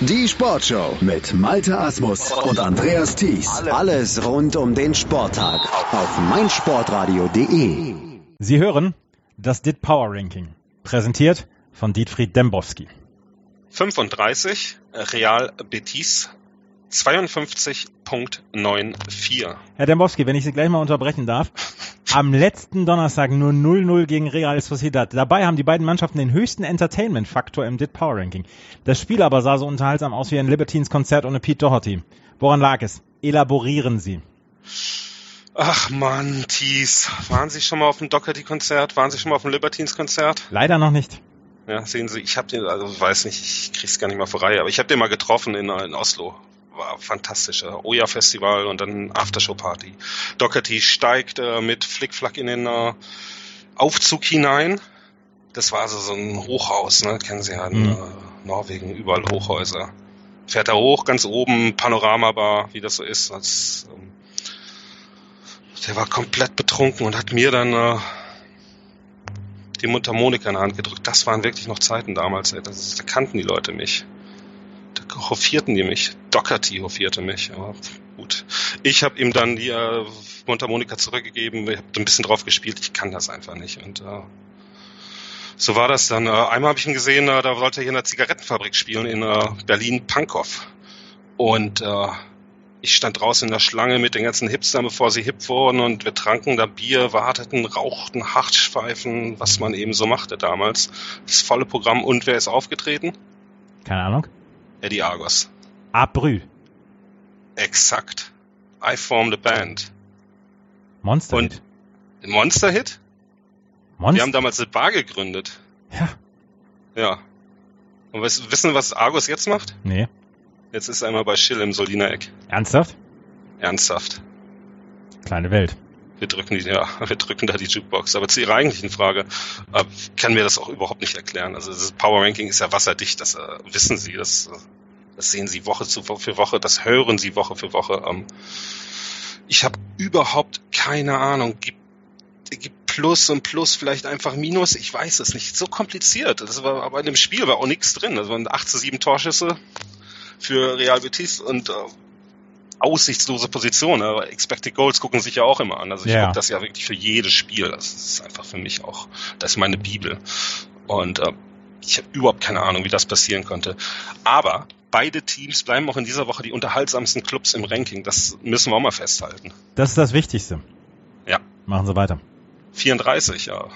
Die Sportshow mit Malte Asmus und Andreas Thies. Alles rund um den Sporttag auf meinsportradio.de. Sie hören das DIT Power Ranking, präsentiert von Dietfried Dembowski. 35 Real Betis 52.94. Herr Dembowski, wenn ich Sie gleich mal unterbrechen darf. Am letzten Donnerstag nur 0-0 gegen Real Sociedad. Dabei haben die beiden Mannschaften den höchsten Entertainment-Faktor im DIT Power Ranking. Das Spiel aber sah so unterhaltsam aus wie ein Libertines-Konzert ohne Pete Doherty. Woran lag es? Elaborieren Sie. Ach man, Thies. Waren Sie schon mal auf dem Doherty-Konzert? Waren Sie schon mal auf dem Libertines-Konzert? Leider noch nicht. Ja, sehen Sie, ich habe den, also weiß nicht, ich krieg's gar nicht mal vor Reihe, aber ich habe den mal getroffen in, in Oslo war fantastisch. Oja Festival und dann Aftershow Party. Doherty steigt äh, mit Flickflack in den äh, Aufzug hinein. Das war also so ein Hochhaus, ne? Kennen Sie ja in mhm. äh, Norwegen, überall Hochhäuser. Fährt er hoch, ganz oben, Panoramabar, wie das so ist. Das, ähm, der war komplett betrunken und hat mir dann äh, die Mundharmonika in der Hand gedrückt. Das waren wirklich noch Zeiten damals, ey. Das, da kannten die Leute mich hoffierten die mich. Doherty hofierte mich, aber gut. Ich habe ihm dann die äh, Mundharmonika zurückgegeben, ich habe ein bisschen drauf gespielt, ich kann das einfach nicht. Und äh, so war das dann. Äh, einmal habe ich ihn gesehen, äh, da wollte er hier in einer Zigarettenfabrik spielen in äh, Berlin-Pankow. Und äh, ich stand draußen in der Schlange mit den ganzen Hipstern, bevor sie hip wurden und wir tranken da Bier, warteten, rauchten, Hartschweifen, was man eben so machte damals. Das volle Programm und wer ist aufgetreten? Keine Ahnung. Eddie Argos. Abrü. Exakt. I formed a band. Monster Hit. Monster Hit? Monster? Wir haben damals eine Bar gegründet. Ja. Ja. Und weißt, wissen, was Argos jetzt macht? Nee. Jetzt ist er einmal bei Schill im Soliner Eck. Ernsthaft? Ernsthaft. Kleine Welt. Wir drücken die, ja, wir drücken da die Jukebox. Aber zu Ihrer eigentlichen Frage, äh, kann mir das auch überhaupt nicht erklären. Also das Power Ranking ist ja wasserdicht, das äh, wissen Sie, das, äh, das sehen Sie Woche zu, für Woche, das hören Sie Woche für Woche. Ähm, ich habe überhaupt keine Ahnung. Gibt, gibt Plus und Plus vielleicht einfach Minus, ich weiß es nicht. So kompliziert. Das war, aber in dem Spiel war auch nichts drin. Das waren 8 zu 7 Torschüsse für Real Betis und äh, aussichtslose Position. Aber Expected Goals gucken sich ja auch immer an. Also ich ja. gucke das ja wirklich für jedes Spiel. Das ist einfach für mich auch, das ist meine Bibel. Und äh, ich habe überhaupt keine Ahnung, wie das passieren konnte. Aber beide Teams bleiben auch in dieser Woche die unterhaltsamsten Clubs im Ranking. Das müssen wir auch mal festhalten. Das ist das Wichtigste. Ja. Machen Sie weiter. 34, ja.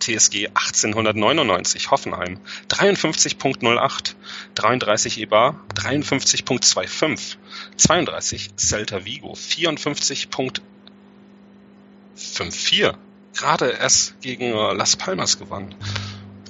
TSG 1899 Hoffenheim 53.08, 33 EBA 53.25, 32 Celta Vigo 54.54. Gerade erst gegen äh, Las Palmas gewonnen.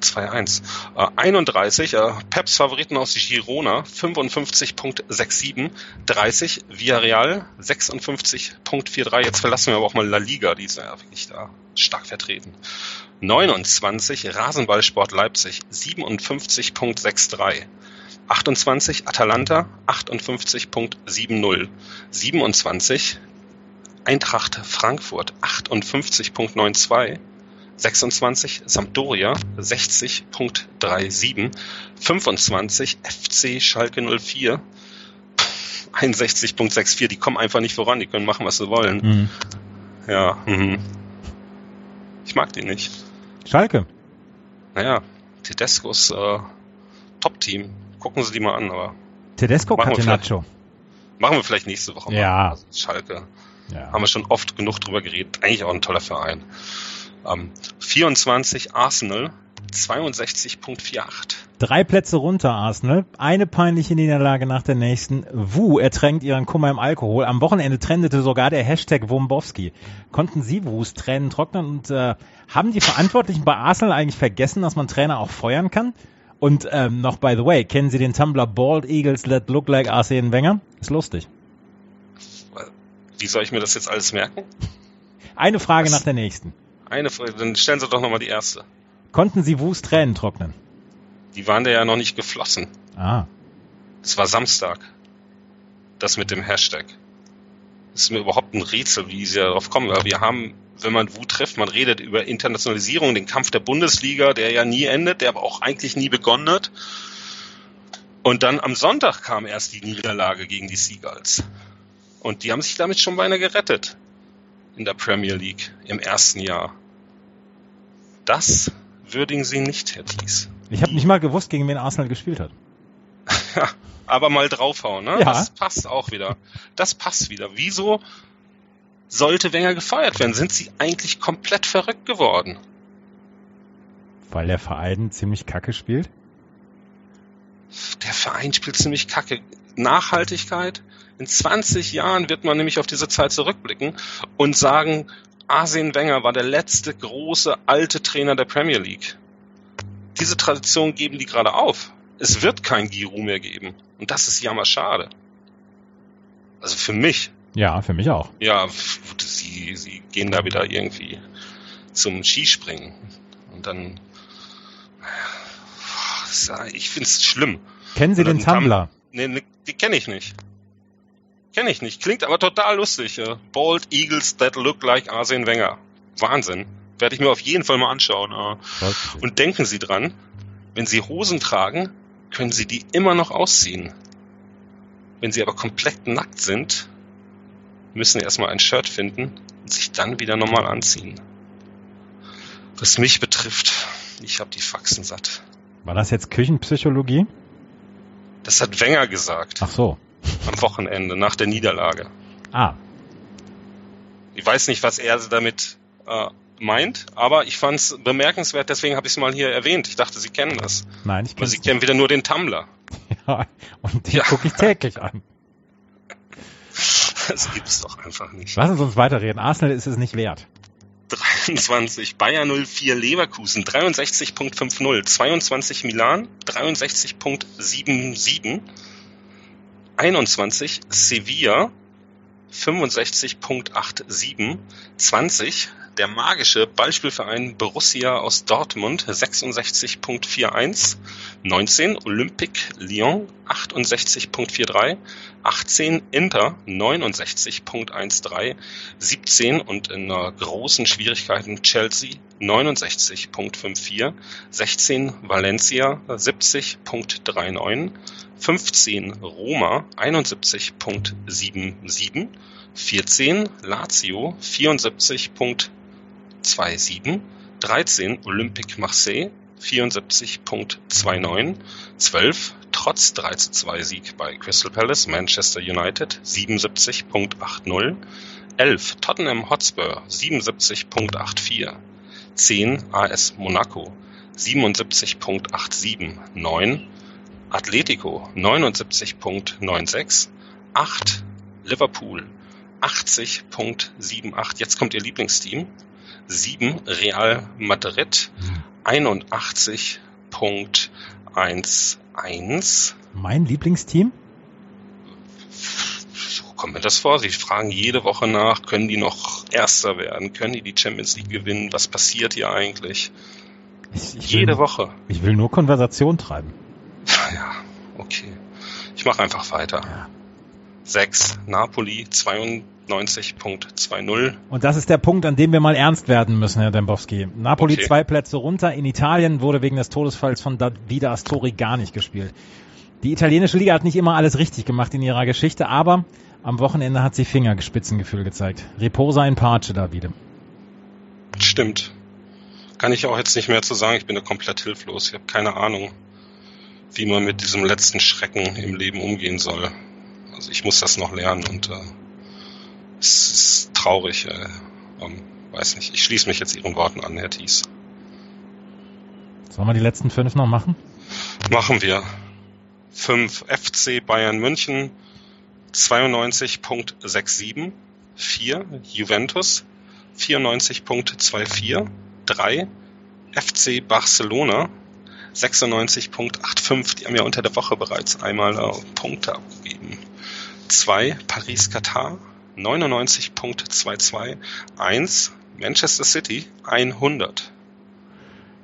2-1. Äh, 31, äh, Peps Favoriten aus Girona, 55.67, 30, Villarreal, 56.43. Jetzt verlassen wir aber auch mal La Liga, die ist ja wirklich da stark vertreten. 29 Rasenballsport Leipzig 57.63. 28 Atalanta 58.70. 27 Eintracht Frankfurt 58.92. 26 Sampdoria 60.37. 25 FC Schalke 04 61.64. Die kommen einfach nicht voran, die können machen, was sie wollen. Mhm. Ja, mhm. ich mag die nicht. Schalke. Naja, Tedescos äh, Top-Team. Gucken Sie die mal an, aber. Tedesco Catenaccio. Machen wir vielleicht nächste Woche mal. Ja. Also Schalke. Ja. Haben wir schon oft genug drüber geredet. Eigentlich auch ein toller Verein. Ähm, 24 Arsenal 62.48. Drei Plätze runter, Arsenal. Eine peinliche Niederlage nach der nächsten. Wu ertränkt ihren Kummer im Alkohol. Am Wochenende trendete sogar der Hashtag Wombowski. Konnten Sie Wus Tränen trocknen und äh, haben die Verantwortlichen bei Arsenal eigentlich vergessen, dass man Trainer auch feuern kann? Und ähm, noch by the way, kennen Sie den Tumblr Bald Eagles That Look Like Arsene Wenger? Ist lustig. Wie soll ich mir das jetzt alles merken? Eine Frage Was? nach der nächsten. Eine Frage, dann stellen Sie doch nochmal die erste. Konnten Sie Wus Tränen trocknen? Die waren da ja noch nicht geflossen. Ah. Es war Samstag. Das mit dem Hashtag. Das ist mir überhaupt ein Rätsel, wie sie darauf kommen. Aber wir haben, wenn man Wut trifft, man redet über Internationalisierung, den Kampf der Bundesliga, der ja nie endet, der aber auch eigentlich nie begonnen hat. Und dann am Sonntag kam erst die Niederlage gegen die Seagulls. Und die haben sich damit schon beinahe gerettet in der Premier League im ersten Jahr. Das würdigen sie nicht, Herr Thies. Ich habe nicht mal gewusst, gegen wen Arsenal gespielt hat. Aber mal draufhauen, ne? Ja. Das passt auch wieder. Das passt wieder. Wieso sollte Wenger gefeuert werden? Sind sie eigentlich komplett verrückt geworden? Weil der Verein ziemlich kacke spielt? Der Verein spielt ziemlich kacke. Nachhaltigkeit. In 20 Jahren wird man nämlich auf diese Zeit zurückblicken und sagen, Arsene Wenger war der letzte große alte Trainer der Premier League. Diese Tradition geben die gerade auf. Es wird kein Giroud mehr geben. Und das ist jammerschade. Also für mich. Ja, für mich auch. Ja, sie, sie gehen da wieder irgendwie zum Skispringen. Und dann, ich finde es schlimm. Kennen Sie den Tumblr? Nee, nee, die kenne ich nicht. Kenne ich nicht. Klingt aber total lustig. Äh, Bald Eagles that look like Arsene Wenger. Wahnsinn. Werde ich mir auf jeden Fall mal anschauen. Und denken Sie dran, wenn Sie Hosen tragen, können Sie die immer noch ausziehen. Wenn Sie aber komplett nackt sind, müssen Sie erstmal ein Shirt finden und sich dann wieder normal anziehen. Was mich betrifft, ich habe die Faxen satt. War das jetzt Küchenpsychologie? Das hat Wenger gesagt Ach so. Am Wochenende nach der Niederlage. Ah, Ich weiß nicht, was er damit äh, meint, aber ich fand es bemerkenswert, deswegen habe ich es mal hier erwähnt. Ich dachte, Sie kennen das. nein, ich Aber kenne Sie kennen wieder nur den Tumblr. ja, und den Ja. gucke ich täglich an. Das gibt's doch einfach nicht. Lass uns uns weiterreden. Arsenal ist es nicht wert. 23 Bayer 04 Leverkusen 63.50 22 Milan 63.77 21 Sevilla 65.87 20 der magische Ballspielverein Borussia aus Dortmund 66.41 19 Olympique Lyon 68.43 18 Inter 69.13 17 und in einer großen Schwierigkeiten Chelsea 69.54 16 Valencia 70.39 15 Roma 71.77 14 Lazio 74.27 13 Olympique Marseille 74.29 12 trotz 3 zu 2 Sieg bei Crystal Palace Manchester United 77.80 11 Tottenham Hotspur 77.84 10 AS Monaco 77.87 9 Atletico 79.96 8 Liverpool 80.78 jetzt kommt ihr Lieblingsteam 7 Real Madrid 81.11 Mein Lieblingsteam? so kommt mir das vor. Sie fragen jede Woche nach, können die noch Erster werden? Können die die Champions League gewinnen? Was passiert hier eigentlich? Ich, ich Jede will, Woche. Ich will nur Konversation treiben. Okay. Ich mache einfach weiter. Ja. 6. Napoli 92.20. Und das ist der Punkt, an dem wir mal ernst werden müssen, Herr Dembowski. Napoli Okay. zwei Plätze runter. In Italien wurde wegen des Todesfalls von Davide Astori gar nicht gespielt. Die italienische Liga hat nicht immer alles richtig gemacht in ihrer Geschichte, aber am Wochenende hat sie Fingerspitzengefühl gezeigt. Reposa in Pace, Davide. Stimmt. Kann ich auch jetzt nicht mehr zu sagen. Ich bin da komplett hilflos. Ich habe keine Ahnung, wie man mit diesem letzten Schrecken im Leben umgehen soll. Also ich muss das noch lernen und äh, es ist traurig. Äh, ähm, weiß nicht. Ich schließe mich jetzt Ihren Worten an, Herr Thies. Sollen wir die letzten fünf noch machen? Machen wir. 5 FC Bayern München 92.67 4 Juventus 94.24 3 FC Barcelona 96.85 die haben ja unter der Woche bereits einmal äh, Punkte abgegeben 2 Paris Katar 99.22 1 Manchester City 100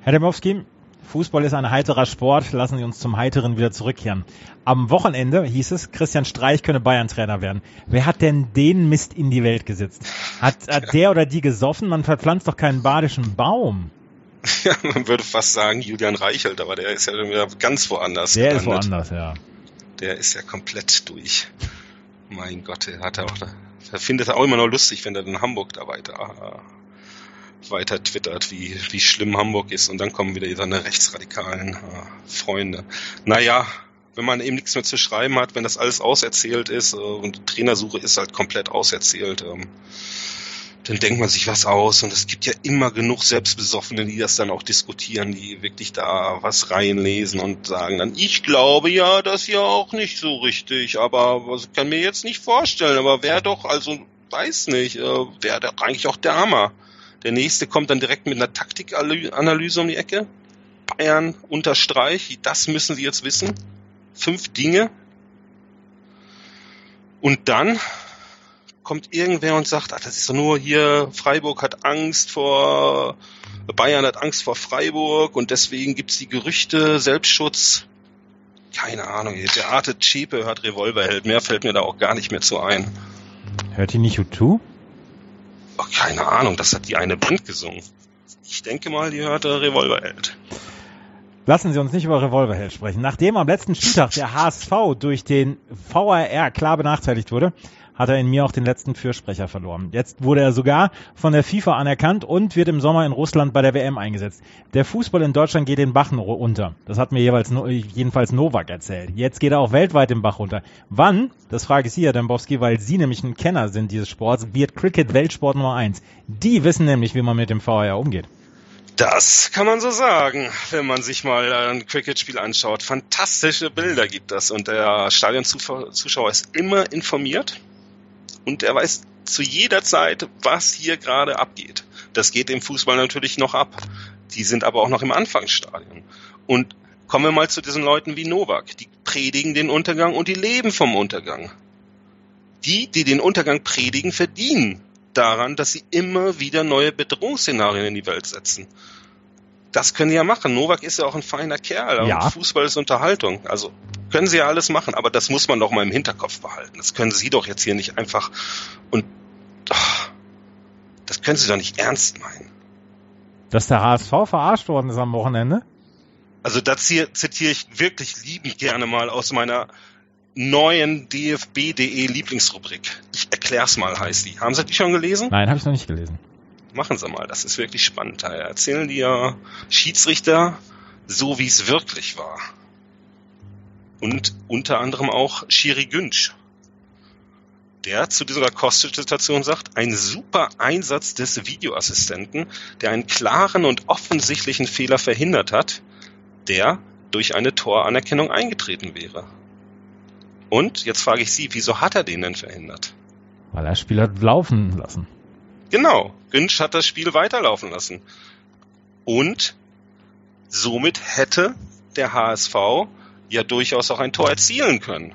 Herr Demowski, Fußball ist ein heiterer Sport. Lassen Sie uns zum Heiteren wieder zurückkehren. Am Wochenende hieß es, Christian Streich könne Bayern-Trainer werden. Wer hat denn den Mist in die Welt gesetzt? Hat, hat der oder die gesoffen? Man verpflanzt doch keinen badischen Baum. Ja, man würde fast sagen Julian Reichelt, aber der ist ja wieder ganz woanders Der ist gelandet. woanders, ja. der ist ja komplett durch. Mein Gott, der hat er auch, der findet er auch immer noch lustig, wenn er in Hamburg da weiter, weiter twittert, wie, wie schlimm Hamburg ist und dann kommen wieder seine rechtsradikalen äh, Freunde. Naja, wenn man eben nichts mehr zu schreiben hat, wenn das alles auserzählt ist äh, und die Trainersuche ist halt komplett auserzählt, ähm, dann denkt man sich was aus und es gibt ja immer genug Selbstbesoffene, die das dann auch diskutieren, die wirklich da was reinlesen und sagen dann, ich glaube ja, das ja auch nicht so richtig, aber was kann mir jetzt nicht vorstellen, aber wer doch, also weiß nicht, äh, wäre doch eigentlich auch der Hammer. Der nächste kommt dann direkt mit einer Taktikanalyse um die Ecke. Bayern unterstreich, das müssen sie jetzt wissen. Fünf Dinge. Und dann kommt irgendwer und sagt, ach, das ist doch nur hier, Freiburg hat Angst vor, Bayern hat Angst vor Freiburg und deswegen gibt's die Gerüchte, Selbstschutz. Keine Ahnung, der Arte Chepe hört Revolverheld, mehr fällt mir da auch gar nicht mehr zu ein. Hört die nicht U2? Oh, keine Ahnung, das hat die eine Band gesungen. Ich denke mal, die hörte Revolverheld. Lassen Sie uns nicht über Revolverheld sprechen. Nachdem am letzten Spieltag der HSV durch den VRR klar benachteiligt wurde, hat er in mir auch den letzten Fürsprecher verloren. Jetzt wurde er sogar von der FIFA anerkannt und wird im Sommer in Russland bei der WM eingesetzt. Der Fußball in Deutschland geht den Bach unter. Das hat mir jeweils, jedenfalls Novak erzählt. Jetzt geht er auch weltweit den Bach runter. Wann, das frage ich Sie, Herr Dembowski, weil Sie nämlich ein Kenner sind dieses Sports, wird Cricket Weltsport Nummer eins. Die wissen nämlich, wie man mit dem VR umgeht. Das kann man so sagen, wenn man sich mal ein Cricket-Spiel anschaut. Fantastische Bilder gibt das und der Stadionzuschauer ist immer informiert und er weiß zu jeder Zeit, was hier gerade abgeht. Das geht im Fußball natürlich noch ab. Die sind aber auch noch im Anfangsstadium. Und kommen wir mal zu diesen Leuten wie Novak. Die predigen den Untergang und die leben vom Untergang. Die, die den Untergang predigen, verdienen daran, dass sie immer wieder neue Bedrohungsszenarien in die Welt setzen. Das können sie ja machen. Novak ist ja auch ein feiner Kerl. Ja. Fußball ist Unterhaltung. Also können sie ja alles machen, aber das muss man doch mal im Hinterkopf behalten. Das können sie doch jetzt hier nicht einfach und oh, das können sie doch nicht ernst meinen. Dass der HSV verarscht worden ist am Wochenende? Also das hier zitiere ich wirklich liebend gerne mal aus meiner neuen DFB.de Lieblingsrubrik. Ich erklär's mal, heißt die. Haben Sie die schon gelesen? Nein, habe ich noch nicht gelesen. Machen Sie mal, das ist wirklich spannend. Da erzählen die ja Schiedsrichter so, wie es wirklich war und unter anderem auch Shiri Günsch, der zu dieser Kostic-Situation sagt, ein super Einsatz des Videoassistenten, der einen klaren und offensichtlichen Fehler verhindert hat, der durch eine Toranerkennung eingetreten wäre. Und jetzt frage ich Sie, wieso hat er den denn verhindert? Weil er das Spiel hat laufen lassen. Genau, Günsch hat das Spiel weiterlaufen lassen. Und somit hätte der HSV ja durchaus auch ein Tor erzielen können,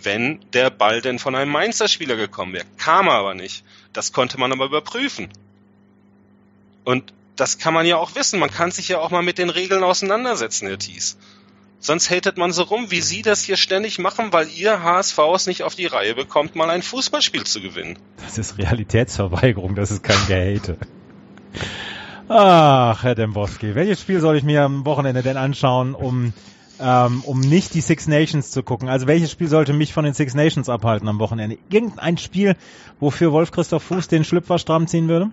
wenn der Ball denn von einem Mainzer Spieler gekommen wäre. Kam aber nicht. Das konnte man aber überprüfen. Und das kann man ja auch wissen. Man kann sich ja auch mal mit den Regeln auseinandersetzen, Herr Thies. Sonst hatet man so rum, wie Sie das hier ständig machen, weil Ihr HSV es nicht auf die Reihe bekommt, mal ein Fußballspiel zu gewinnen. Das ist Realitätsverweigerung, das ist kein Gehate. Ach, Herr Dembowski, welches Spiel soll ich mir am Wochenende denn anschauen, um ähm, um nicht die Six Nations zu gucken. Also welches Spiel sollte mich von den Six Nations abhalten am Wochenende? Irgendein Spiel, wofür Wolf Christoph Fuß den Schlüpfer stramm ziehen würde?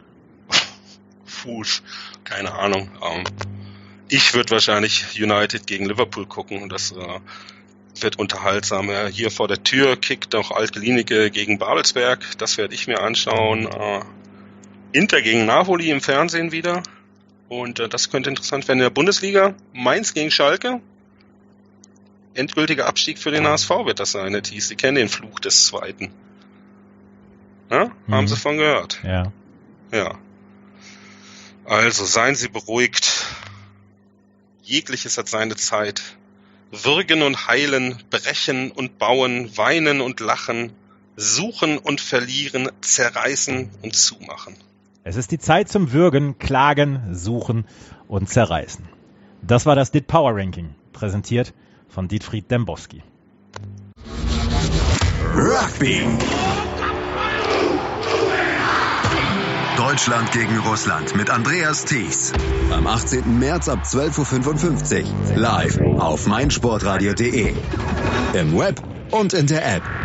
Fuß, keine Ahnung. Ähm, ich würde wahrscheinlich United gegen Liverpool gucken und das äh, wird unterhaltsam. Hier vor der Tür kickt noch Altgelinike gegen Babelsberg. Das werde ich mir anschauen. Äh, Inter gegen Napoli im Fernsehen wieder. Und äh, das könnte interessant werden in der Bundesliga. Mainz gegen Schalke endgültiger Abstieg für den HSV wird das sein, Herr Thies. Sie kennen den Fluch des Zweiten. Ja? Mhm. Haben Sie von gehört? Ja. Ja. Also seien Sie beruhigt. Jegliches hat seine Zeit. Würgen und heilen, brechen und bauen, weinen und lachen, suchen und verlieren, zerreißen und zumachen. Es ist die Zeit zum Würgen, Klagen, Suchen und Zerreißen. Das war das DIT Power Ranking, präsentiert von Dietfried Dembowski. Rugby. Deutschland gegen Russland mit Andreas Thies. Am 18. März ab 12.55 Uhr. Live auf meinsportradio.de. Im Web und in der App.